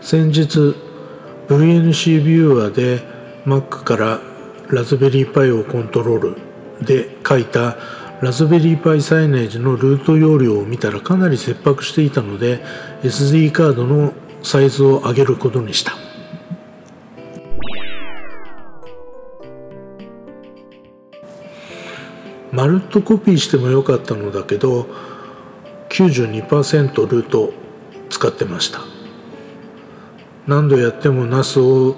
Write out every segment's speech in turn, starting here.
先日 VNC ビューアーで Mac からラズベリーパイをコントロールで書いたラズベリーパイサイネージのルート容量を見たらかなり切迫していたので SD カードのサイズを上げることにした。まるっとコピーしてもよかったのだけど92%ルート使ってました。何度やっても NAS を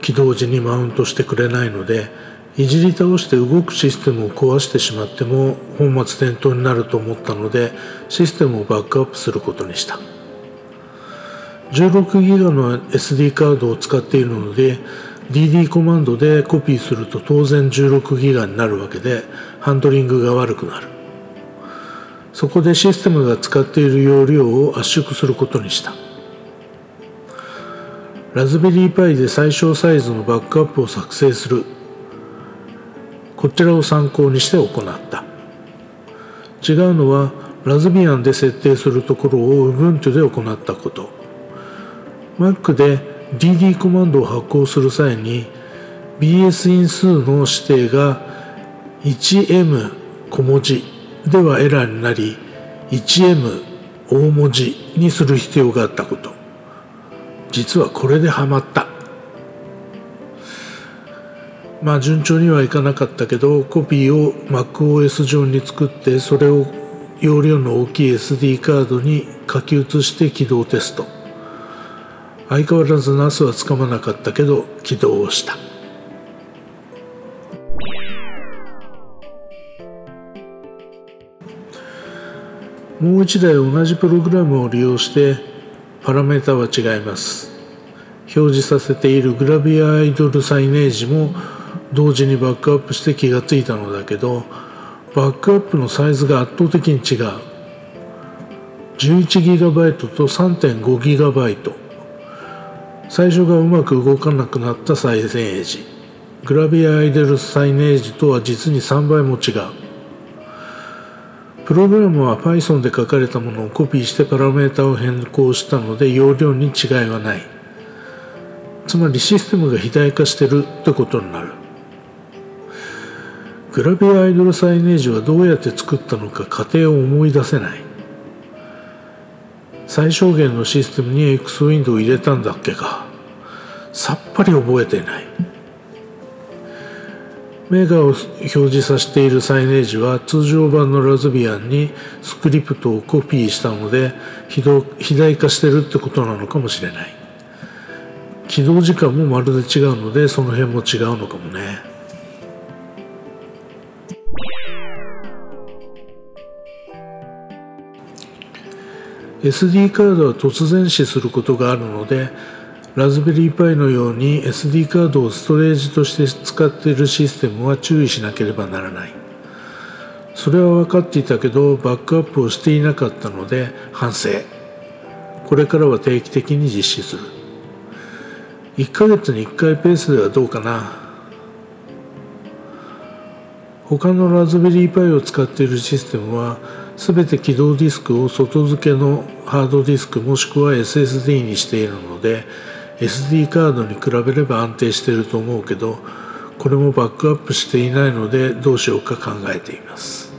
起動時にマウントしてくれないのでいじり倒して動くシステムを壊してしまっても本末転倒になると思ったのでシステムをバックアップすることにした。16ギガの SD カードを使っているので DD コマンドでコピーすると当然16ギガになるわけでハンドリングが悪くなる。そこでシステムが使っている容量を圧縮することにした。ラズベリーパイで最小サイズのバックアップを作成する。こちらを参考にして行った。違うのはラズビアンで設定するところを Ubuntu で行ったこと。Mac で DD コマンドを発行する際に BS 因数の指定が 1M 小文字ではエラーになり 1M 大文字にする必要があったこと。実はこれでハマった。まあ順調にはいかなかったけどコピーを MacOS 上に作ってそれを容量の大きい SD カードに書き写して起動テスト。相変わらず NAS はつかまなかったけど起動をした。もう一台同じプログラムを利用してパラメータは違います。表示させているグラビアアイドルサイネージも同時にバックアップして気がついたのだけどバックアップのサイズが圧倒的に違う。11GB と 3.5GB 最初がうまく動かなくなったサイネージ。グラビアアイドルサイネージとは実に3倍も違う。プログラムは Python で書かれたものをコピーしてパラメータを変更したので容量に違いはない。つまりシステムが肥大化してるってことになる。グラビアアイドルサイネージはどうやって作ったのか過程を思い出せない。最小限のシステムに X ウィンドウを入れたんだっけか。さっぱり覚えてない。メーガを表示させているサイネージは通常版のラズビアンにスクリプトをコピーしたので肥大化してるってことなのかもしれない。起動時間もまるで違うのでその辺も違うのかもね。SD カードは突然死することがあるのでラズベリーパイのように SD カードをストレージとして使っているシステムは注意しなければならない。それは分かっていたけどバックアップをしていなかったので反省。これからは定期的に実施する。1ヶ月に1回ペースではどうかな。他のラズベリーパイを使っているシステムは全て起動ディスクを外付けのハードディスクもしくは SSD にしているので SD カードに比べれば安定していると思うけどこれもバックアップしていないのでどうしようか考えています。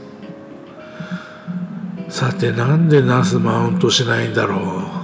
さてなんで NAS マウントしないんだろう。